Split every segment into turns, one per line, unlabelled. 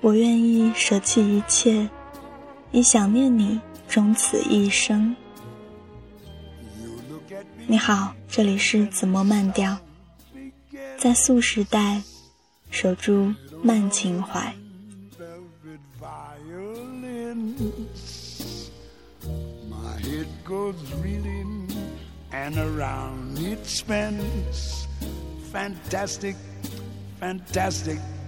我愿意舍弃一切，以想念你终此一生。你好，这里是紫墨慢调，在素时代守住慢情怀。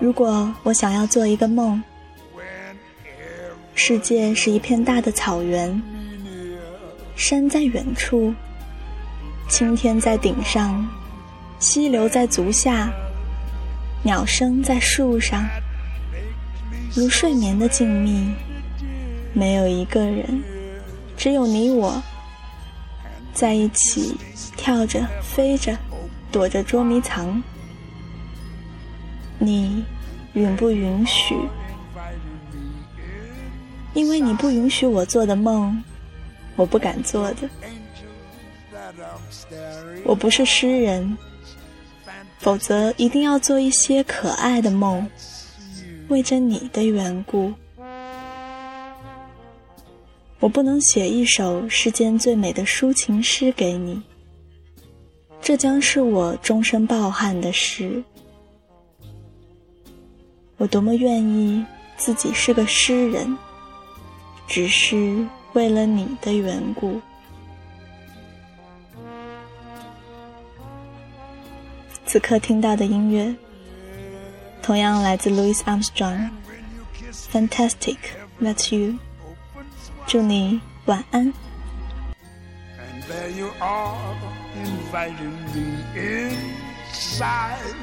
如果我想要做一个梦，世界是一片大的草原，山在远处，青天在顶上，溪流在足下，鸟声在树上，如睡眠的静谧，没有一个人，只有你我，在一起跳着飞着。躲着捉迷藏，你允不允许？因为你不允许我做的梦，我不敢做的。我不是诗人，否则一定要做一些可爱的梦，为着你的缘故。我不能写一首世间最美的抒情诗给你。这将是我终身抱憾的事。我多么愿意自己是个诗人，只是为了你的缘故。此刻听到的音乐，同样来自 Louis Armstrong，《Fantastic That's You》。祝你晚安。Inviting me inside.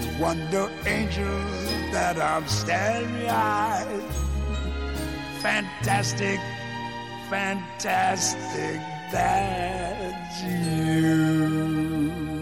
The wonder angel that I'm starry eyed. Fantastic, fantastic, that's you.